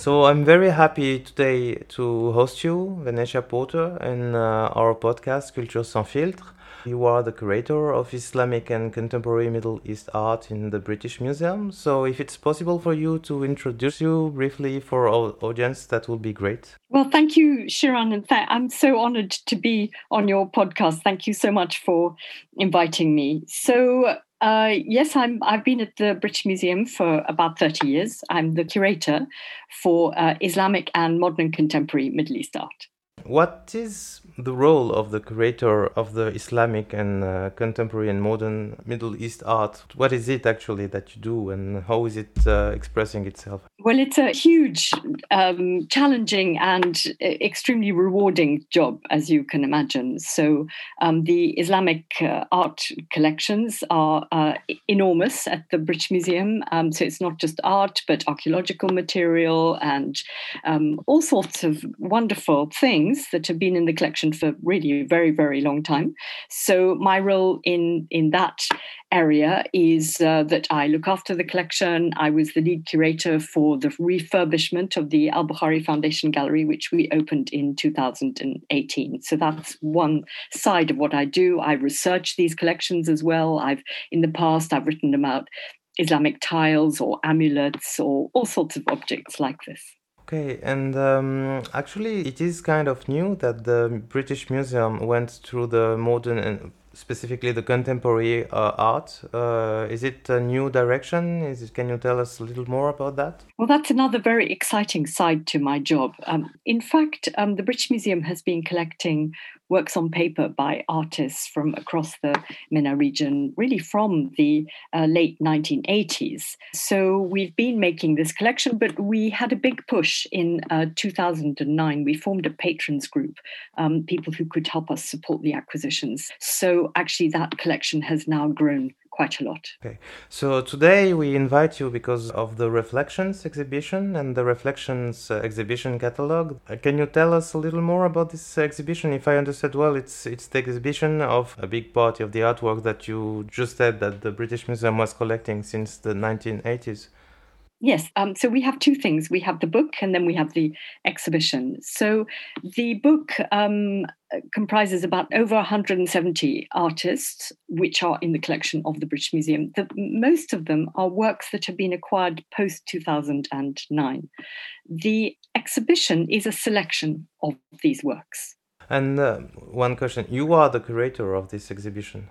So I'm very happy today to host you, Venetia Porter, in uh, our podcast Culture Sans Filtre. You are the curator of Islamic and contemporary Middle East art in the British Museum. So if it's possible for you to introduce you briefly for our audience, that would be great. Well, thank you, Shiran, and th- I'm so honored to be on your podcast. Thank you so much for inviting me. So uh, yes, I'm. I've been at the British Museum for about thirty years. I'm the curator for uh, Islamic and modern contemporary Middle East art. What is the role of the curator of the Islamic and uh, contemporary and modern Middle East art? What is it actually that you do, and how is it uh, expressing itself? Well, it's a huge, um, challenging, and extremely rewarding job, as you can imagine. So, um, the Islamic uh, art collections are uh, enormous at the British Museum. Um, so, it's not just art, but archaeological material and um, all sorts of wonderful things that have been in the collection for really a very, very long time. So, my role in in that area is uh, that I look after the collection. I was the lead curator for the refurbishment of the Albukhary Foundation Gallery, which we opened in 2018. So that's one side of what I do. I research these collections as well. I've in the past I've written about Islamic tiles or amulets or all sorts of objects like this. Okay, and um, actually, it is kind of new that the British Museum went through the modern and specifically the contemporary uh, art. Uh, is it a new direction? Is it, can you tell us a little more about that? Well, that's another very exciting side to my job. Um, in fact, um, the British Museum has been collecting works on paper by artists from across the MENA region, really from the uh, late 1980s. So we've been making this collection, but we had a big push in uh, 2009. We formed a patrons group, um, people who could help us support the acquisitions. So actually, that collection has now grown quite a lot. Okay, so today we invite you because of the Reflections exhibition and the Reflections uh, exhibition catalog. Uh, can you tell us a little more about this exhibition? If I understood well, it's it's the exhibition of a big part of the artwork that you just said that the British Museum was collecting since the 1980s. Yes. Um, so we have two things. We have the book and then we have the exhibition. So the book um, comprises about over 170 artists, which are in the collection of the British Museum. The, most of them are works that have been acquired post 2009. The exhibition is a selection of these works. And uh, one question you are the curator of this exhibition.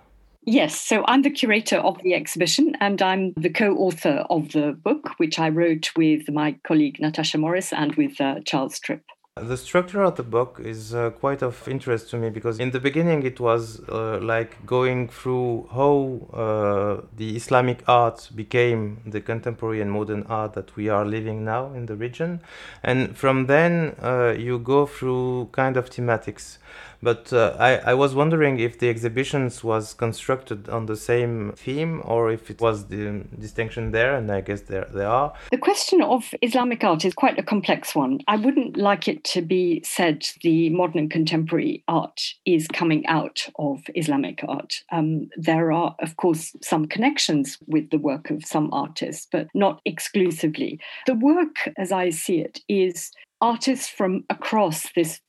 Yes, so I'm the curator of the exhibition and I'm the co author of the book, which I wrote with my colleague Natasha Morris and with uh, Charles Tripp. The structure of the book is uh, quite of interest to me because in the beginning it was uh, like going through how uh, the Islamic art became the contemporary and modern art that we are living now in the region, and from then uh, you go through kind of thematics. But uh, I, I was wondering if the exhibitions was constructed on the same theme or if it was the distinction there, and I guess there they are. The question of Islamic art is quite a complex one. I wouldn't like it to be said the modern and contemporary art is coming out of Islamic art. Um, there are, of course, some connections with the work of some artists, but not exclusively. The work, as I see it, is artists from across this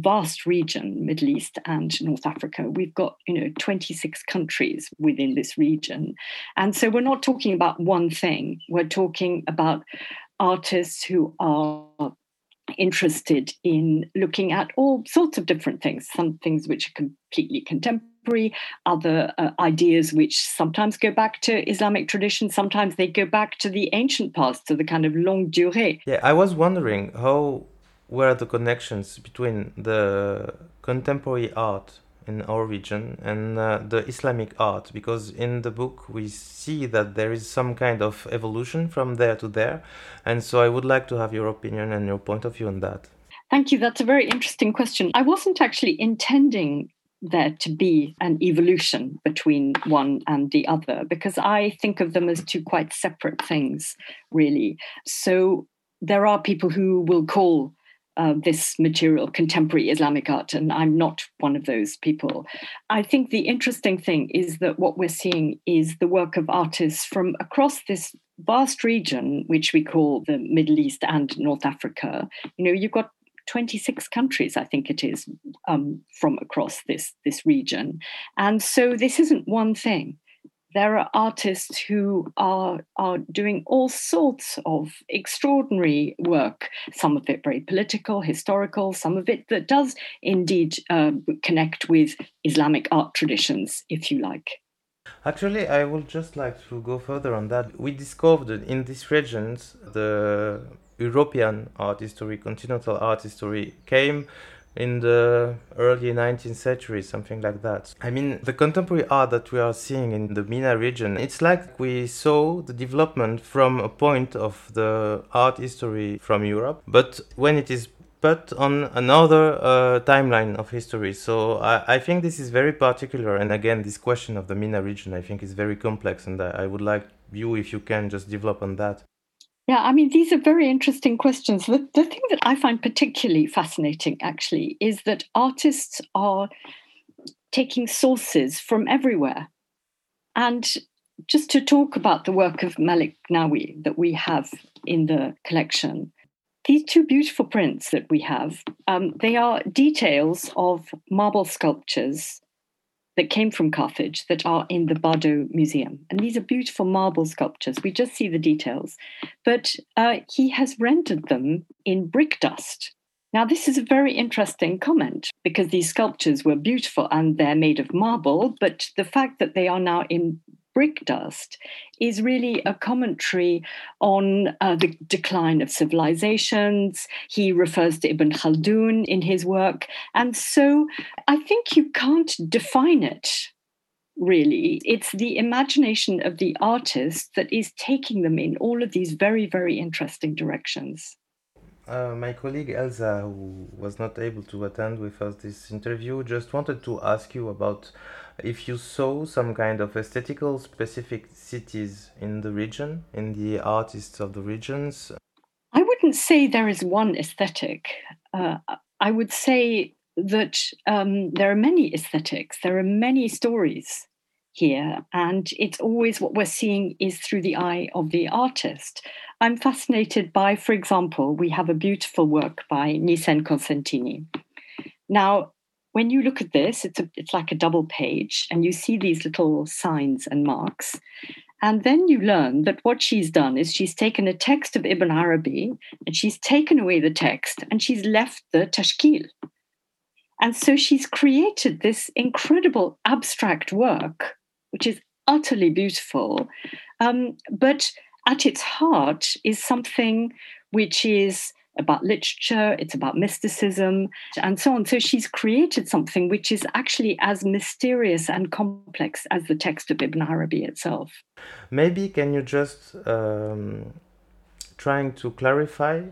vast region, Middle East and North Africa. We've got, you know, 26 countries within this region. And so we're not talking about one thing. We're talking about artists who are interested in looking at all sorts of different things, some things which are completely contemporary, other uh, ideas which sometimes go back to Islamic tradition, sometimes they go back to the ancient past, to the kind of longue durée. Yeah, I was wondering how were the connections between the contemporary art in our region and uh, the Islamic art because in the book we see that there is some kind of evolution from there to there and so I would like to have your opinion and your point of view on that. Thank you that's a very interesting question. I wasn't actually intending there to be an evolution between one and the other because I think of them as two quite separate things really. So there are people who will call uh, this material, contemporary Islamic art, and I'm not one of those people. I think the interesting thing is that what we're seeing is the work of artists from across this vast region, which we call the Middle East and North Africa. You know, you've got 26 countries, I think it is, um, from across this, this region. And so this isn't one thing there are artists who are are doing all sorts of extraordinary work some of it very political historical some of it that does indeed uh, connect with islamic art traditions if you like. Actually i would just like to go further on that. We discovered in these regions the european art history continental art history came in the early 19th century, something like that. I mean, the contemporary art that we are seeing in the MENA region, it's like we saw the development from a point of the art history from Europe, but when it is put on another uh, timeline of history. So I, I, think this is very particular. And again, this question of the MENA region, I think, is very complex. And I, I would like you, if you can, just develop on that. Yeah, I mean, these are very interesting questions. The, the thing that I find particularly fascinating, actually, is that artists are taking sources from everywhere. And just to talk about the work of Malik Nawi that we have in the collection, these two beautiful prints that we have, um, they are details of marble sculptures that came from Carthage that are in the Bardo Museum. And these are beautiful marble sculptures. We just see the details. But uh, he has rendered them in brick dust. Now, this is a very interesting comment because these sculptures were beautiful and they're made of marble, but the fact that they are now in brick dust is really a commentary on uh, the decline of civilizations. He refers to Ibn Khaldun in his work. And so I think you can't define it really. It's the imagination of the artist that is taking them in all of these very, very interesting directions. Uh, my colleague Elsa, who was not able to attend with us this interview, just wanted to ask you about if you saw some kind of aesthetical specificities in the region, in the artists of the regions. I wouldn't say there is one aesthetic. Uh, I would say that um, there are many aesthetics, there are many stories here, and it's always what we're seeing is through the eye of the artist. I'm fascinated by, for example, we have a beautiful work by Nicène Kossentini. Now, when you look at this, it's a, it's like a double page, and you see these little signs and marks. And then you learn that what she's done is she's taken a text of Ibn Arabi and she's taken away the text and she's left the tashkil. And so she's created this incredible abstract work, which is utterly beautiful. Um, but at its heart is something which is about literature, it's about mysticism, and so on. So she's created something which is actually as mysterious and complex as the text of Ibn Arabi itself. Maybe can you just um, trying to clarify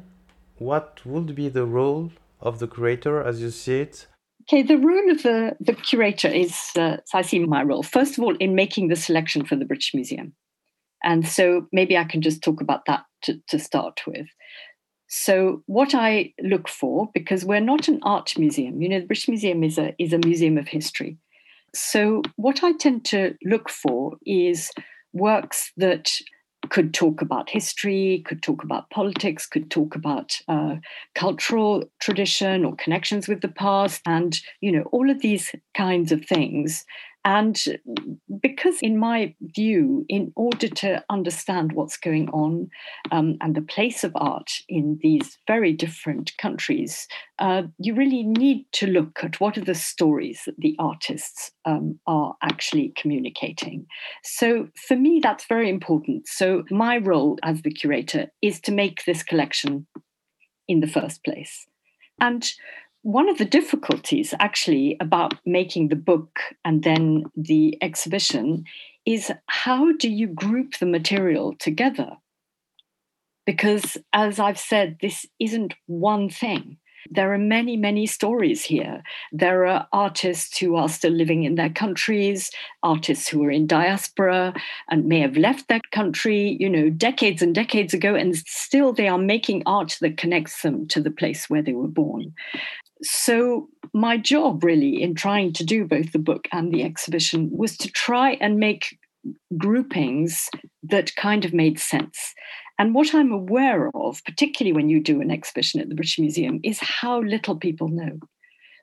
what would be the role of the curator as you see it? Okay, the role of the, the curator is, uh, so I see my role, first of all, in making the selection for the British Museum. And so maybe I can just talk about that to, to start with. So, what I look for, because we're not an art museum, you know, the British Museum is a, is a museum of history. So, what I tend to look for is works that could talk about history, could talk about politics, could talk about uh, cultural tradition or connections with the past, and you know all of these kinds of things. And because, in my view, in order to understand what's going on um, and the place of art in these very different countries, uh, you really need to look at what are the stories that the artists um, are actually communicating. So, for me, that's very important. So, my role as the curator is to make this collection in the first place. And one of the difficulties actually about making the book and then the exhibition is how do you group the material together? Because, as I've said, this isn't one thing. There are many, many stories here. There are artists who are still living in their countries, artists who are in diaspora and may have left that country, you know, decades and decades ago, and still they are making art that connects them to the place where they were born. So, my job really in trying to do both the book and the exhibition was to try and make groupings that kind of made sense. And what I'm aware of, particularly when you do an exhibition at the British Museum, is how little people know.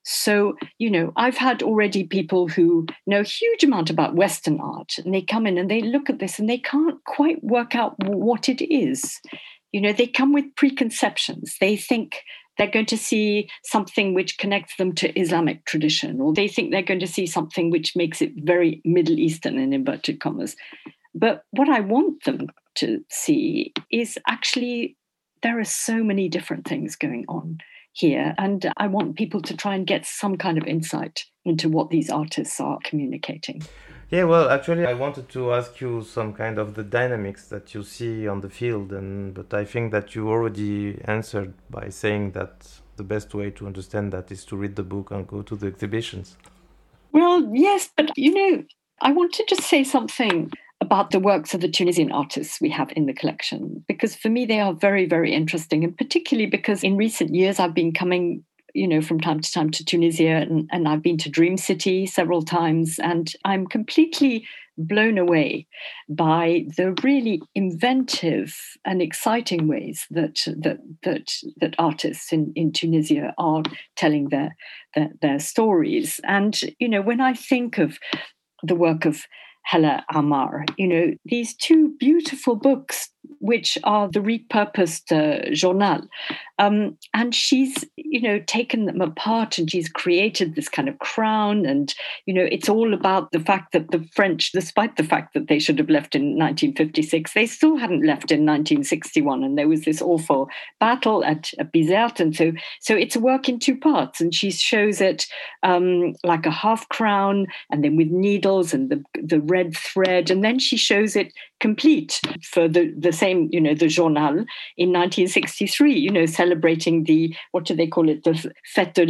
So, you know, I've had already people who know a huge amount about Western art, and they come in and they look at this and they can't quite work out what it is. You know, they come with preconceptions. They think they're going to see something which connects them to Islamic tradition, or they think they're going to see something which makes it very Middle Eastern in inverted commas. But what I want them to see is actually there are so many different things going on here. And I want people to try and get some kind of insight into what these artists are communicating. Yeah, well, actually, I wanted to ask you some kind of the dynamics that you see on the field, and but I think that you already answered by saying that the best way to understand that is to read the book and go to the exhibitions. Well, yes, but you know, I want to just say something about the works of the Tunisian artists we have in the collection, because for me they are very, very interesting, and particularly because in recent years I've been coming you know, from time to time to Tunisia, and, and I've been to Dream City several times, and I'm completely blown away by the really inventive and exciting ways that that that that artists in, in Tunisia are telling their, their their stories. And you know, when I think of the work of Hela Ammar, you know, these two beautiful books which are the repurposed uh, journal. Um, and she's, you know, taken them apart and she's created this kind of crown. And, you know, it's all about the fact that the French, despite the fact that they should have left in 1956, they still hadn't left in 1961. And there was this awful battle at, Bizerte. And so, so it's a work in two parts. And she shows it um, like a half crown and then with needles and the, the red thread. And then she shows it complete for the, the same, you know, the journal in 1963, you know, celebrating the, what do they call it, the fête de,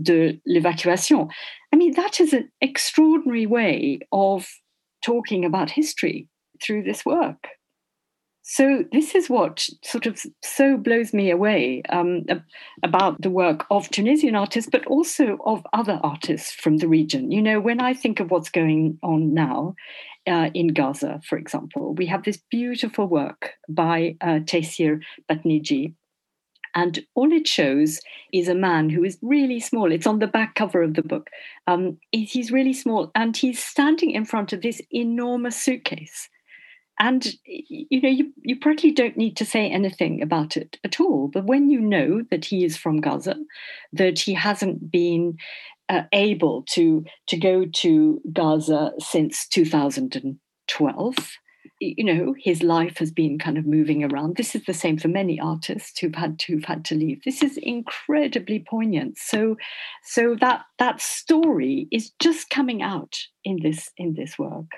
de l'évacuation. I mean, that is an extraordinary way of talking about history through this work. So this is what sort of so blows me away um, about the work of Tunisian artists, but also of other artists from the region. You know, when I think of what's going on now uh, in Gaza, for example, we have this beautiful work by uh, Taysir Batniji. And all it shows is a man who is really small. It's on the back cover of the book. Um, he's really small and he's standing in front of this enormous suitcase and you know you, you probably don't need to say anything about it at all but when you know that he is from gaza that he hasn't been uh, able to to go to gaza since 2012 you know his life has been kind of moving around. This is the same for many artists who've had to who've had to leave. This is incredibly poignant. So so that that story is just coming out in this in this work